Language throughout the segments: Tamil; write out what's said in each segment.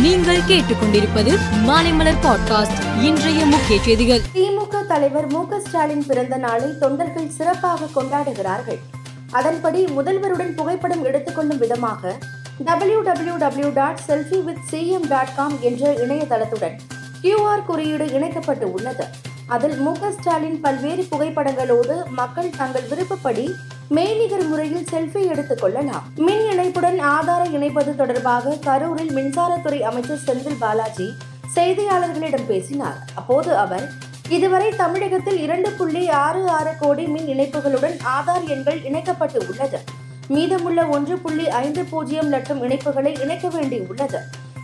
நீங்கள் கேட்டுக்கொண்டிருப்பது மாலைமலர் பாட்காஸ்ட் இன்றைய முக்கிய செய்திகள். திமுக தலைவர் மு ஸ்டாலின் பிறந்த நாளை தொண்டர்கள் சிறப்பாக கொண்டாடுகிறார்கள். அதன்படி முதல்வருடன் புகைப்படம் எடுத்துக்கொள்ளும் விதமாக W W W dot selfie with CM dot com என்ற இணையதளத்துடன் கியூஆர் குறியீடு இணைக்கப்பட்டு உள்ளது. அதில் மு ஸ்டாலின் பல்வேறு புகைப்படங்களோடு மக்கள் தங்கள் விருப்பப்படி மெய்நிகர் முறையில் செல்ஃபி எடுத்துக் கொள்ளலாம். மின் இணைப்புடன் ஆதார இணைப்பது தொடர்பாக கரூரில் மின்சாரத்துறை அமைச்சர் செந்தில் பாலாஜி செய்தியாளர்களிடம் பேசினார். அப்போது அவர் இதுவரை தமிழகத்தில் இரண்டு புள்ளி ஆறு ஆறு கோடி மின் இணைப்புகளுடன் ஆதார் எண்கள் இணைக்கப்பட்டு உள்ளது. மீதமுள்ள ஒன்று புள்ளி ஐந்து பூஜ்ஜியம் லட்சம் இணைப்புகளை இணைக்க வேண்டியுள்ளது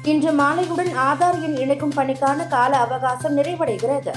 இன்று மாலையுடன் ஆதார் எண் இணைக்கும் பணிக்கான கால அவகாசம் நிறைவடைகிறது.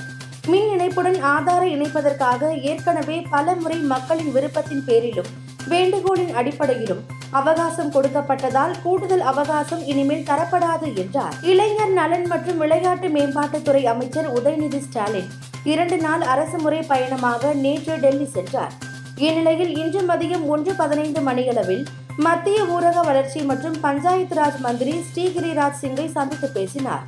மின் இணைப்புடன் ஆதாரை இணைப்பதற்காக ஏற்கனவே பல முறை மக்களின் விருப்பத்தின் பேரிலும் வேண்டுகோளின் அடிப்படையிலும் அவகாசம் கொடுக்கப்பட்டதால் கூடுதல் அவகாசம் இனிமேல் தரப்படாது என்றார். இளைஞர் நலன் மற்றும் விளையாட்டு மேம்பாட்டுத்துறை அமைச்சர் உதயநிதி ஸ்டாலின் இரண்டு நாள் அரசு முறை பயணமாக நேற்று டெல்லி சென்றார். இந்நிலையில் இன்று மதியம் ஒன்று பதினைந்து மணியளவில் மத்திய ஊரக வளர்ச்சி மற்றும் பஞ்சாயத்து ராஜ் மந்திரி ஸ்ரீகிரிராஜ் சிங்கை சந்தித்து பேசினார்.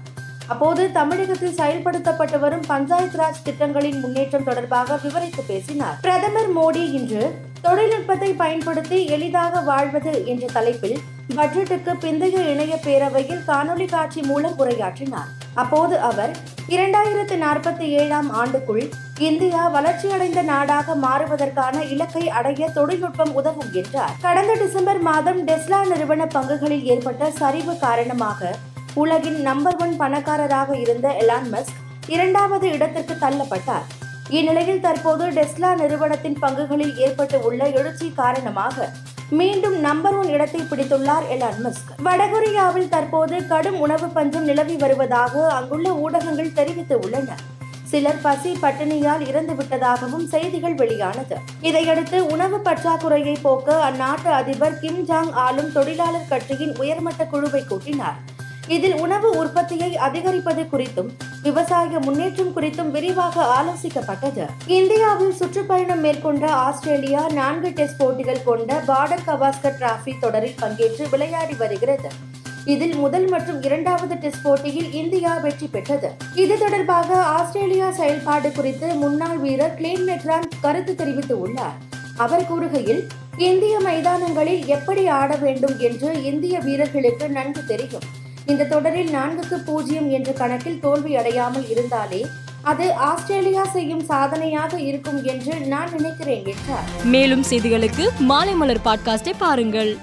அப்போது தமிழகத்தில் செயல்படுத்தப்பட்டு வரும் பஞ்சாயத்து ராஜ் திட்டங்களின் முன்னேற்றம் தொடர்பாக விவரித்து பேசினார். பிரதமர் மோடி இன்று தொழில்நுட்பத்தை பயன்படுத்தி எளிதாக வாழ்வது என்ற தலைப்பில் பட்ஜெட்டுக்கு பிந்தைய இணைய பேரவையில் காணொலி காட்சி மூலம் உரையாற்றினார். அப்போது அவர் இரண்டாயிரத்து நாற்பத்தி ஏழாம் ஆண்டுக்குள் இந்தியா வளர்ச்சியடைந்த நாடாக மாறுவதற்கான இலக்கை அடைய தொழில்நுட்பம் உதவும் என்றார். கடந்த டிசம்பர் மாதம் டெஸ்லா நிறுவன பங்குகளில் ஏற்பட்ட சரிவு காரணமாக உலகின் நம்பர் ஒன் பணக்காரராக இருந்த எலான் மஸ்க் இரண்டாவது இடத்திற்கு தள்ளப்பட்டார். இந்நிலையில் தற்போது டெஸ்லா நிறுவனத்தின் பங்குகளில் ஏற்பட்டு உள்ள எழுச்சி காரணமாக மீண்டும் நம்பர் ஒன் இடத்தை பிடித்துள்ளார் எலான் மஸ்க் வடகொரியாவில் தற்போது கடும் உணவு பஞ்சம் நிலவி வருவதாக அங்குள்ள ஊடகங்கள் தெரிவித்து உள்ளன. சிலர் பசி பட்டினியால் இறந்து விட்டதாகவும் செய்திகள் வெளியானது. இதையடுத்து உணவு பற்றாக்குறையை போக்க அந்நாட்டு அதிபர் கிம் ஜாங் ஆளும் தொழிலாளர் கட்சியின் உயர்மட்ட குழுவை கூட்டினார். இதில் உணவு உற்பத்தியை அதிகரிப்பது குறித்தும் விவசாய முன்னேற்றம் குறித்தும் விரிவாக ஆலோசிக்கப்பட்டது. இந்தியாவில் சுற்றுப்பயணம் மேற்கொண்ட ஆஸ்திரேலியா நான்கு டெஸ்ட் போட்டிகள் கொண்ட பார்டர் கவாஸ்கர் டிராஃபி தொடரில் பங்கேற்று விளையாடி வருகிறது. இதில் முதல் மற்றும் இரண்டாவது டெஸ்ட் போட்டியில் இந்தியா வெற்றி பெற்றது. இது தொடர்பாக ஆஸ்திரேலியா செயல்பாடு குறித்து முன்னாள் வீரர் கிளேன் மெக்ரான் கருத்து தெரிவித்து உள்ளார். அவர் கூறுகையில் இந்திய மைதானங்களில் எப்படி ஆட வேண்டும் என்று இந்திய வீரர்களுக்கு நன்கு தெரியும். இந்த தொடரில் நான்குக்கு பூஜ்ஜியம் என்ற கணக்கில் தோல்வி அடையாமல் இருந்தாலே அது ஆஸ்திரேலியா செய்யும் சாதனையாக இருக்கும் என்று நான் நினைக்கிறேன் என்றார். மேலும் செய்திகளுக்கு மாலை மலர் பாட்காஸ்டை பாருங்கள்.